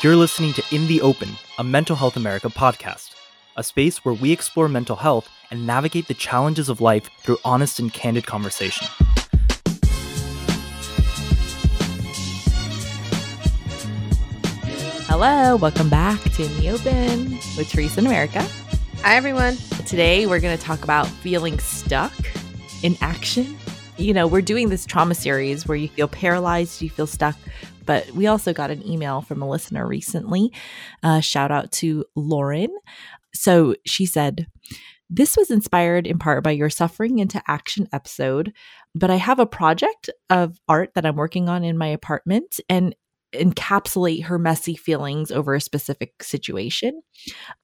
You're listening to In the Open, a Mental Health America podcast, a space where we explore mental health and navigate the challenges of life through honest and candid conversation. Hello, welcome back to In the Open with Theresa in America. Hi, everyone. Today, we're going to talk about feeling stuck in action. You know, we're doing this trauma series where you feel paralyzed, you feel stuck, but we also got an email from a listener recently. Uh, shout out to Lauren. So she said, this was inspired in part by your suffering into action episode, but I have a project of art that I'm working on in my apartment and encapsulate her messy feelings over a specific situation.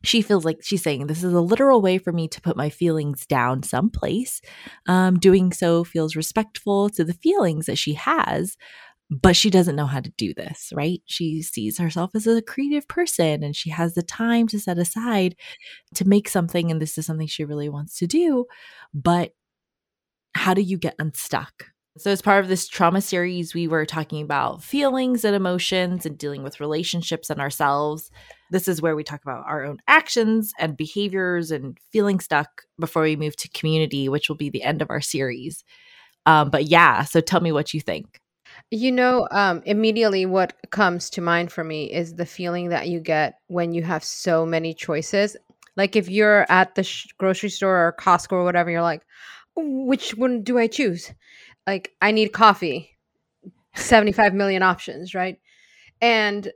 She feels like she's saying, This is a literal way for me to put my feelings down someplace. Um, doing so feels respectful to the feelings that she has, but she doesn't know how to do this, right? She sees herself as a creative person and she has the time to set aside to make something. And this is something she really wants to do. But how do you get unstuck? So, as part of this trauma series, we were talking about feelings and emotions and dealing with relationships and ourselves. This is where we talk about our own actions and behaviors and feeling stuck before we move to community, which will be the end of our series. Um, but yeah, so tell me what you think. You know, um, immediately what comes to mind for me is the feeling that you get when you have so many choices. Like if you're at the sh- grocery store or Costco or whatever, you're like, which one do I choose? like I need coffee, 75 million options, right? And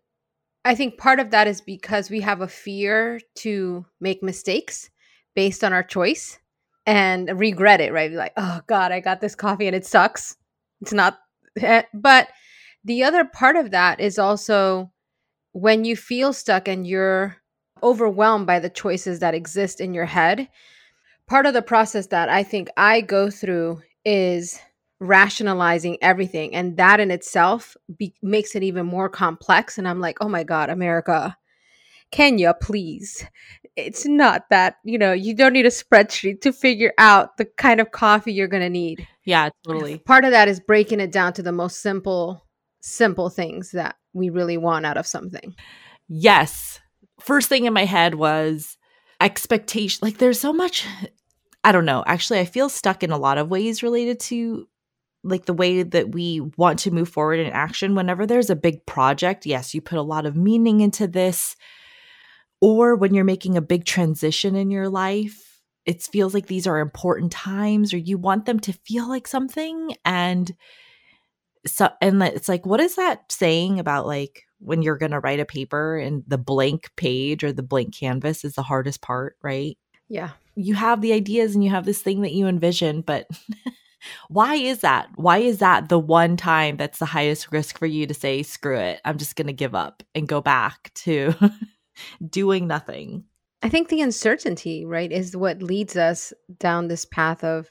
I think part of that is because we have a fear to make mistakes based on our choice and regret it, right? Like, oh God, I got this coffee and it sucks. It's not, Eh, but the other part of that is also when you feel stuck and you're overwhelmed by the choices that exist in your head. Part of the process that I think I go through is rationalizing everything and that in itself be- makes it even more complex and i'm like oh my god america kenya please it's not that you know you don't need a spreadsheet to figure out the kind of coffee you're going to need. Yeah totally. part of that is breaking it down to the most simple simple things that we really want out of something. Yes. First thing in my head was expectation like there's so much I don't know. Actually, I feel stuck in a lot of ways related to like the way that we want to move forward in action. Whenever there's a big project yes you put a lot of meaning into this or when you're making a big transition in your life it feels like these are important times or you want them to feel like something and so and it's like what is that saying about like when you're going to write a paper and the blank page or the blank canvas is the hardest part right yeah you have the ideas and you have this thing that you envision but why is that? Why is that the one time that's the highest risk for you to say, screw it, I'm just going to give up and go back to doing nothing? I think the uncertainty, right, is what leads us down this path of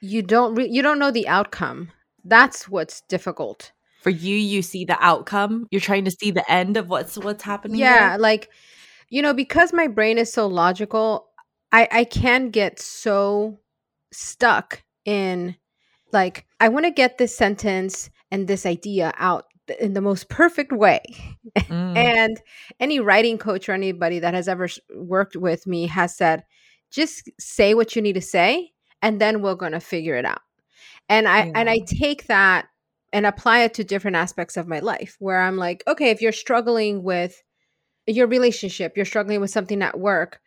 you don't re- you don't know the outcome. That's what's difficult. For you, you see the outcome. You're trying to see the end of what's what's happening. Yeah, there? like you know, because my brain is so logical, I I can get so stuck in like i want to get this sentence and this idea out in the most perfect way mm. and any writing coach or anybody that has ever worked with me has said just say what you need to say and then we're going to figure it out and i yeah. and i take that and apply it to different aspects of my life where i'm like okay if you're struggling with your relationship you're struggling with something at work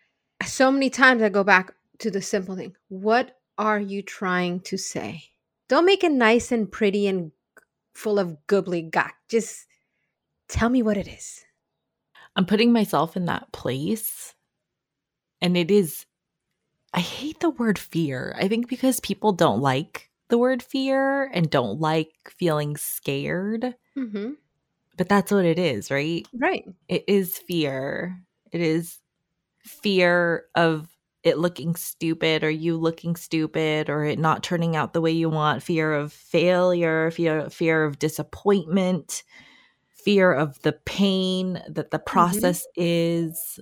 so many times i go back to the simple thing what are you trying to say don't make it nice and pretty and full of gobbledygook. Just tell me what it is. I'm putting myself in that place. And it is, I hate the word fear. I think because people don't like the word fear and don't like feeling scared. Mm-hmm. But that's what it is, right? Right. It is fear. It is fear of it looking stupid or you looking stupid or it not turning out the way you want fear of failure fear fear of disappointment fear of the pain that the mm-hmm. process mm-hmm. is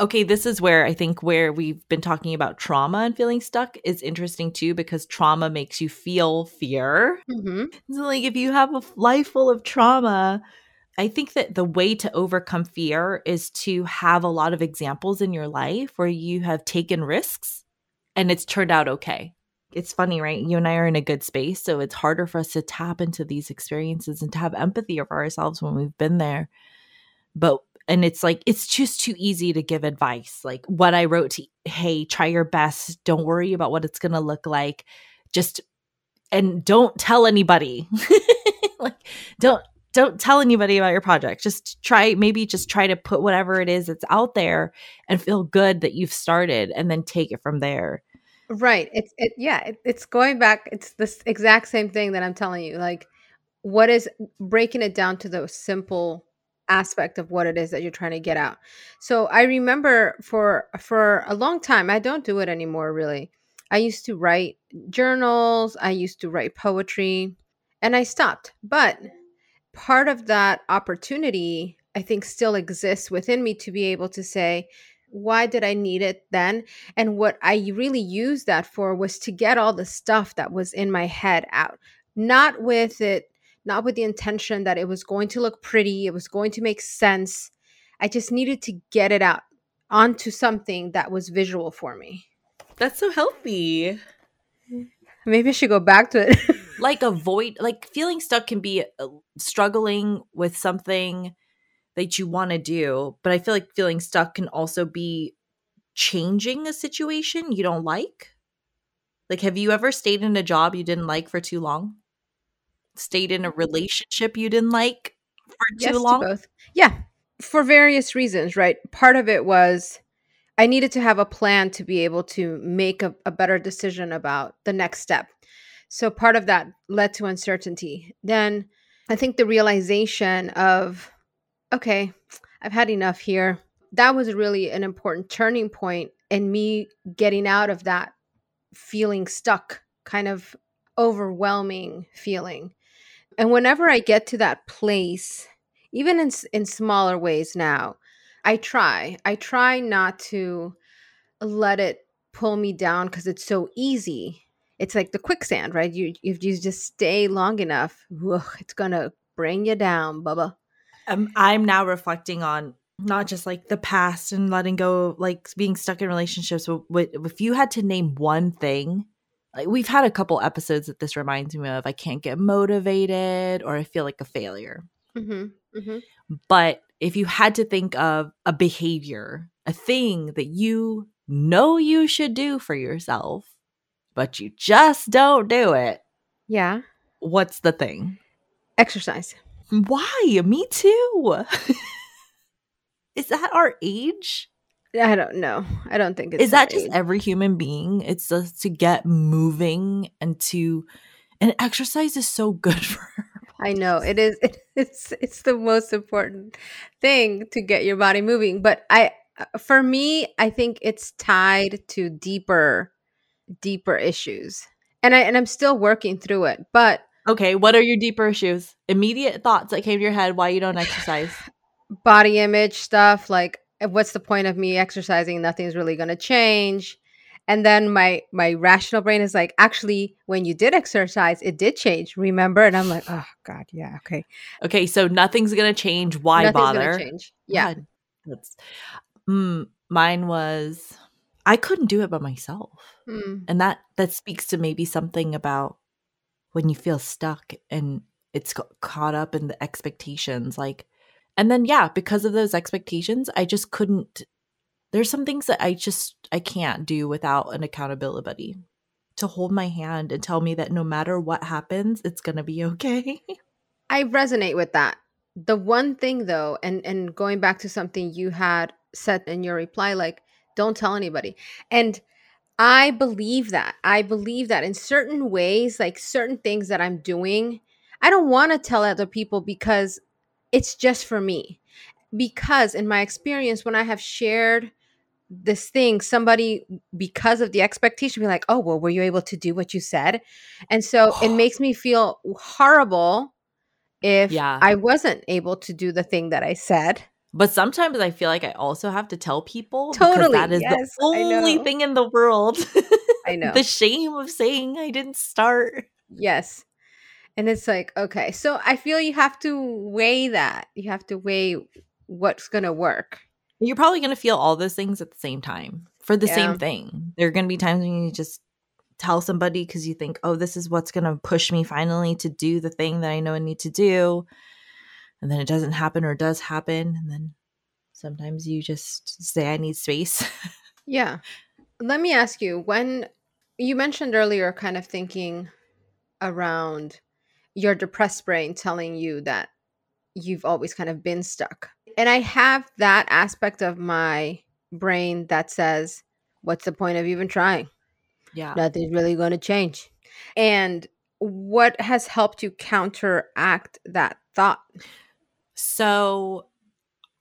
okay this is where i think where we've been talking about trauma and feeling stuck is interesting too because trauma makes you feel fear mm-hmm. so like if you have a life full of trauma I think that the way to overcome fear is to have a lot of examples in your life where you have taken risks and it's turned out okay. It's funny, right? You and I are in a good space. So it's harder for us to tap into these experiences and to have empathy for ourselves when we've been there. But, and it's like, it's just too easy to give advice. Like what I wrote to, hey, try your best. Don't worry about what it's going to look like. Just, and don't tell anybody. like, don't, don't tell anybody about your project. Just try, maybe just try to put whatever it is that's out there and feel good that you've started and then take it from there. Right. It's it yeah, it, it's going back it's this exact same thing that I'm telling you. Like what is breaking it down to the simple aspect of what it is that you're trying to get out. So I remember for for a long time, I don't do it anymore really. I used to write journals, I used to write poetry, and I stopped. But part of that opportunity I think still exists within me to be able to say, why did I need it then? And what I really used that for was to get all the stuff that was in my head out, not with it, not with the intention that it was going to look pretty, it was going to make sense. I just needed to get it out onto something that was visual for me. That's so healthy. Maybe I should go back to it. like avoid like feeling stuck can be uh, struggling with something that you want to do. But I feel like feeling stuck can also be changing a situation you don't like. Like, have you ever stayed in a job you didn't like for too long? Stayed in a relationship you didn't like for yes, too long? both. Yeah, for various reasons, right? Part of it was I needed to have a plan to be able to make a, a better decision about the next step. So part of that led to uncertainty. Then I think the realization of okay, I've had enough here. That was really an important turning point in me getting out of that feeling stuck, kind of overwhelming feeling. And whenever I get to that place, even in in smaller ways now, I try. I try not to let it pull me down because it's so easy. It's like the quicksand, right? You if you just stay long enough, ugh, it's gonna bring you down, Bubba um, I'm now reflecting on not just like the past and letting go, like being stuck in relationships. But if you had to name one thing, like we've had a couple episodes that this reminds me of, I can't get motivated or I feel like a failure. Mm-hmm, mm-hmm. But if you had to think of a behavior, a thing that you know you should do for yourself, but you just don't do it. Yeah. What's the thing? Exercise. Why? Me too. Is that our age? I don't know. I don't think it's Is that just age. every human being? It's just to get moving and to and exercise is so good for I know it is. It's it's the most important thing to get your body moving. But I, uh, for me, I think it's tied to deeper, deeper issues, and I and I'm still working through it. But Okay, what are your deeper issues? Immediate thoughts that came to your head why you don't exercise? Body image stuff, like eh, what's the point of me exercising? Nothing's really going to change. And then my my rational brain is like, actually, when you did exercise, it did change. Remember? And I'm like, oh God, yeah, okay. Okay, so nothing's gonna change. Why nothing's bother? change. Yeah. God, that's mm, mine was I couldn't do it by myself. Mm. And that that speaks to maybe something about when you feel stuck and it's caught up in the expectations like and then yeah because of those expectations i just couldn't there's some things that i just i can't do without an accountability buddy to hold my hand and tell me that no matter what happens it's going to be okay i resonate with that the one thing though and and going back to something you had said in your reply like don't tell anybody and I believe that. I believe that in certain ways, like certain things that I'm doing, I don't want to tell other people because it's just for me. Because in my experience, when I have shared this thing, somebody, because of the expectation, be like, oh, well, were you able to do what you said? And so it makes me feel horrible if yeah. I wasn't able to do the thing that I said. But sometimes I feel like I also have to tell people totally. that is yes, the only thing in the world. I know. the shame of saying I didn't start. Yes. And it's like, okay, so I feel you have to weigh that. You have to weigh what's going to work. You're probably going to feel all those things at the same time for the Yeah. same thing. There are going to be times when you just tell somebody because you think, oh, this is what's going to push me finally to do the thing that I know I need to do. And then it doesn't happen or does happen. And then sometimes you just say, I need space. Yeah. Let me ask you when you mentioned earlier, kind of thinking around your depressed brain telling you that you've always kind of been stuck. And I have that aspect of my brain that says, What's the point of even trying? yeah. Nothing's really going to change. And what has helped you counteract that thought? So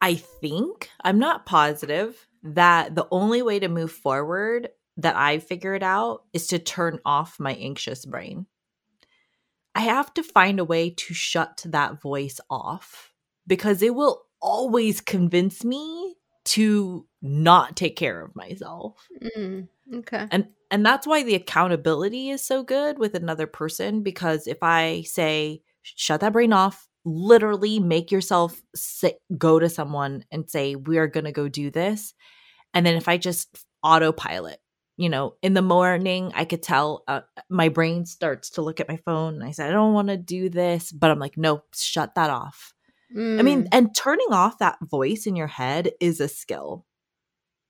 I think, I'm not positive, that the only way to move forward that I figured out is to turn off my anxious brain. I have to find a way to shut that voice off because it will always convince me to not take care of myself. Mm, okay. And and that's why the accountability is so good with another person because if I say shut that brain off, literally make yourself sit, go to someone and say we are going to go do this. And then if I just autopilot, you know, in the morning I could tell uh, my brain starts to look at my phone and I said I don't want to do this, but I'm like no, shut that off. I mean, Mm, and turning off that voice in your head is a skill.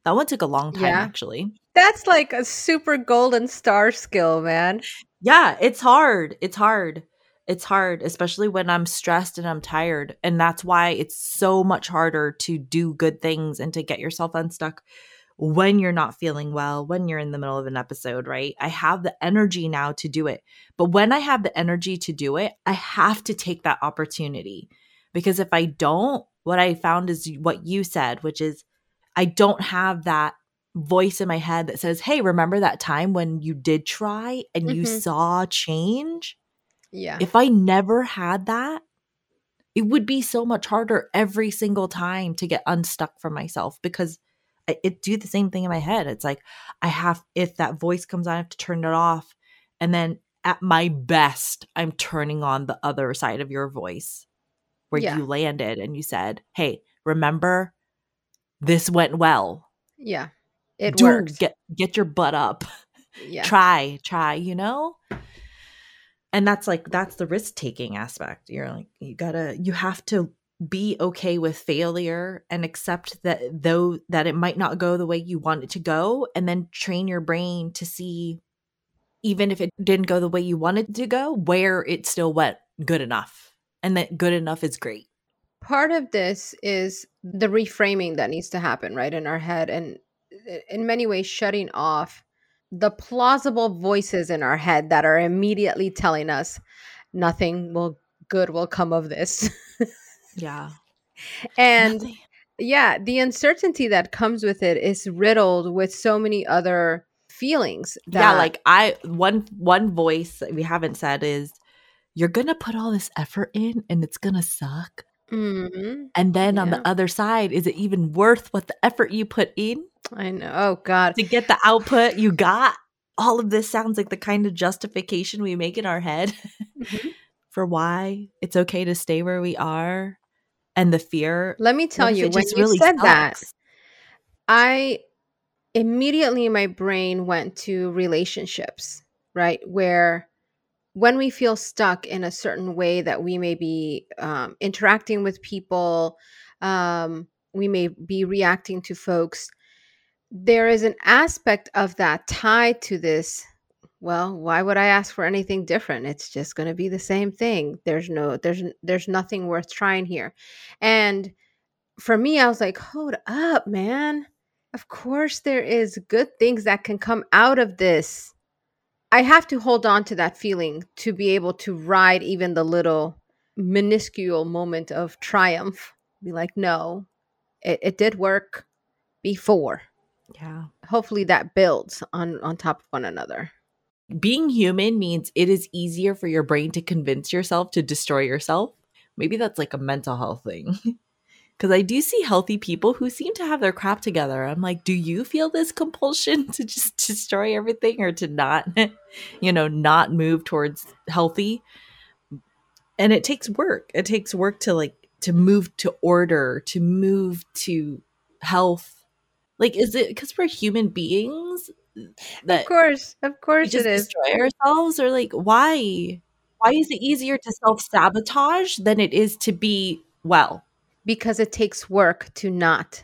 That one took a long time Yeah. actually. that's like a super golden star skill, man. Yeah, it's hard. It's hard. It's hard, especially when I'm stressed and I'm tired. And that's why it's so much harder to do good things and to get yourself unstuck when you're not feeling well, when you're in the middle of an episode, right? I have the energy now to do it. But when I have the energy to do it, I have to take that opportunity. Because if I don't, what I found is what you said, which is I don't have that voice in my head that says, Hey, remember that time when you did try and you Mhm. saw change? Yeah. If I never had that, it would be so much harder every single time to get unstuck from myself because I, it do the same thing in my head. It's like I have if that voice comes on, I have to turn it off. And then at my best, I'm turning on the other side of your voice where Yeah. you landed and you said, Hey, remember this went well. yeah. It works. Get get your butt up. yeah. Try, try, you know? And that's like that's the risk taking aspect. You're like you got to you have to be okay with failure and accept that though that it might not go the way you want it to go and then train your brain to see even if it didn't go the way you wanted to go where it still went good enough and that good enough is great part of this is the reframing that needs to happen right in our head and in many ways shutting off the plausible voices in our head that are immediately telling us nothing will good will come of this. Yeah. And Nothing- yeah the uncertainty that comes with it is riddled with so many other feelings that yeah like i one one voice that we haven't said is you're gonna put all this effort in and it's gonna suck. Mhm. and then on the other side is it even worth what the effort you put in i know oh god to get the output you got all of this sounds like the kind of justification we make in our head Mhm. for why it's okay to stay where we are and the fear let me tell you when you really said that? I immediately my brain went to relationships, right? Where when we feel stuck in a certain way that we may be um, interacting with people, um, we may be reacting to folks, there is an aspect of that tied to this. Well, why would I ask for anything different? It's just going to be the same thing. There's no, there's, there's nothing worth trying here. And for me, I was like, hold up, man. Of course, there is good things that can come out of this. I have to hold on to that feeling to be able to ride even the little minuscule moment of triumph. Be like, no, it, it did work before. Yeah Hopefully, that builds on on top of one another. being human means it is easier for your brain to convince yourself to destroy yourself. Maybe that's like a mental health thing. Because I do see healthy people who seem to have their crap together. I'm like, do you feel this compulsion to just destroy everything or to not, you know, not move towards healthy? and it takes work. It takes work to like to move to order, to move to health. Like, is it because we're human beings that Of course, of we course just it is. destroy ourselves, or like why? Why is it easier to self sabotage than it is to be well? Because it takes work to not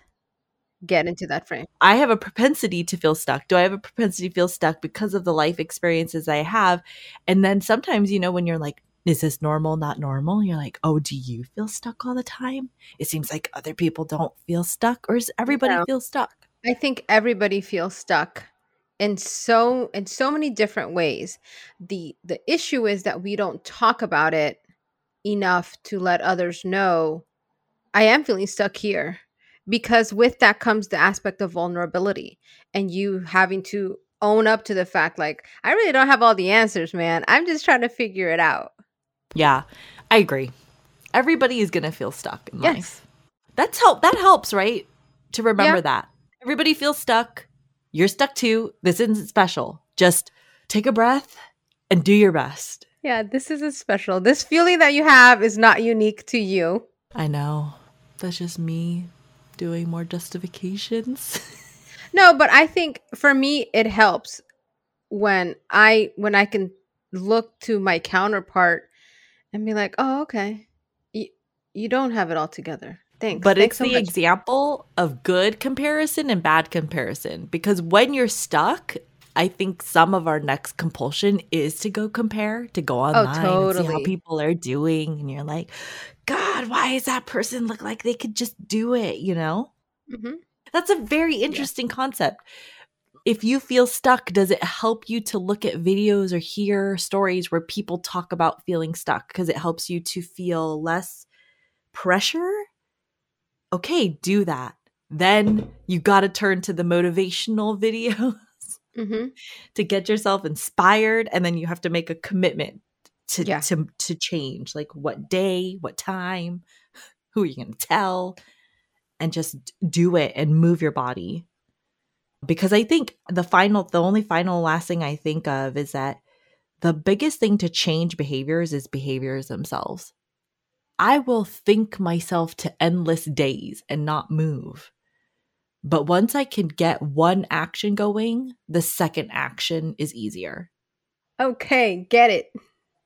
get into that frame. I have a propensity to feel stuck. Do I have a propensity to feel stuck because of the life experiences I have? And then sometimes, you know, when you're like, is this normal, not normal? You're like, oh, do you feel stuck all the time? It seems like other people don't feel stuck, or is everybody No. feel stuck? I think everybody feels stuck in so in so many different ways. The the issue is that we don't talk about it enough to let others know I am feeling stuck here. Because with that comes the aspect of vulnerability and you having to own up to the fact like I really don't have all the answers, man. I'm just trying to figure it out. Yeah, I agree. Everybody is gonna feel stuck in Yes. life. That's help. That helps, right? To remember Yeah. that everybody feels stuck. You're stuck too. This isn't special. Just take a breath and do your best. Yeah, this isn't special. This feeling that you have is not unique to you. I know. That's just me doing more justifications. No, but I think for me it helps when I when I can look to my counterpart and be like, "Oh, okay. You, you don't have it all together." Thanks. but Thanks it's so the much." example of good comparison and bad comparison because when you're stuck, I think some of our next compulsion is to go compare, to go online and see how Oh, people are doing. And you're like, God, why does that person look like they could just do it? You know? Mhm. That's a very interesting concept. If you feel stuck, does it help you to look at videos or hear stories where people talk about feeling stuck? Because it helps you to feel less pressure? Okay, do that. Then you got to turn to the motivational videos Mhm. to get yourself inspired. And then you have to make a commitment to, Yeah. to, to change like what day, what time, who are you going to tell? and just do it and move your body. Because I think the final, the only final last thing I think of is that the biggest thing to change behaviors is behaviors themselves. I will think myself to endless days and not move. But once I can get one action going, the second action is easier. Okay, get it.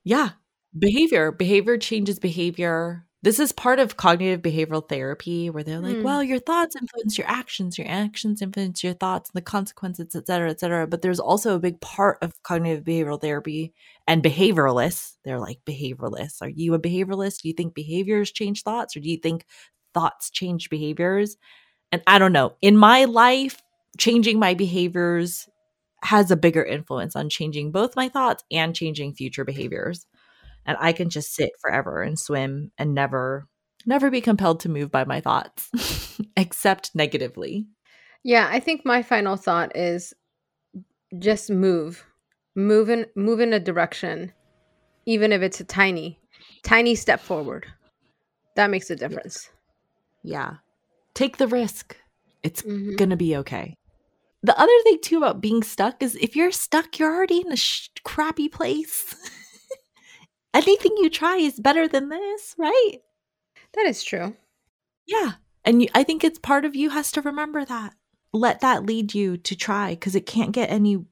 Yeah. Behavior. Behavior changes behavior. This is part of cognitive behavioral therapy where they're like, Hmm. well, your thoughts influence your actions, your actions influence your thoughts and the consequences, et cetera, et cetera. But there's also a big part of cognitive behavioral therapy and behavioralists. They're like behavioralists. Are you a behavioralist? Do you think behaviors change thoughts or do you think thoughts change behaviors? And I don't know. In my life, changing my behaviors has a bigger influence on changing both my thoughts and changing future behaviors and i can just sit forever and swim and never never be compelled to move by my thoughts except negatively Yeah, I think my final thought is just move. Move in move in a direction even if it's a tiny tiny step forward. That makes a difference. yeah take the risk it's Mhm. gonna be okay the other thing too about being stuck is if you're stuck you're already in a sh- crappy place anything you try is better than this right That is true. Yeah. And you, I think it's part of you has to remember that. Let that lead you to try because it can't get any.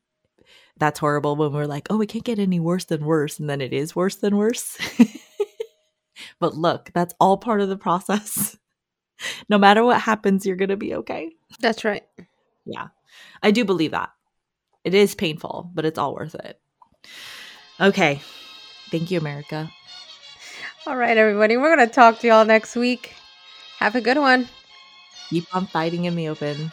That's horrible when we're like, oh, it can't get any worse than worse. And then it is worse than worse. but look, that's all part of the process. no matter what happens, you're going to be okay. That's right. Yeah. I do believe that. It is painful, but it's all worth it. Okay. Thank you, America. All right, everybody. We're going to talk to y'all next week. Have a good one. Keep on fighting in the open.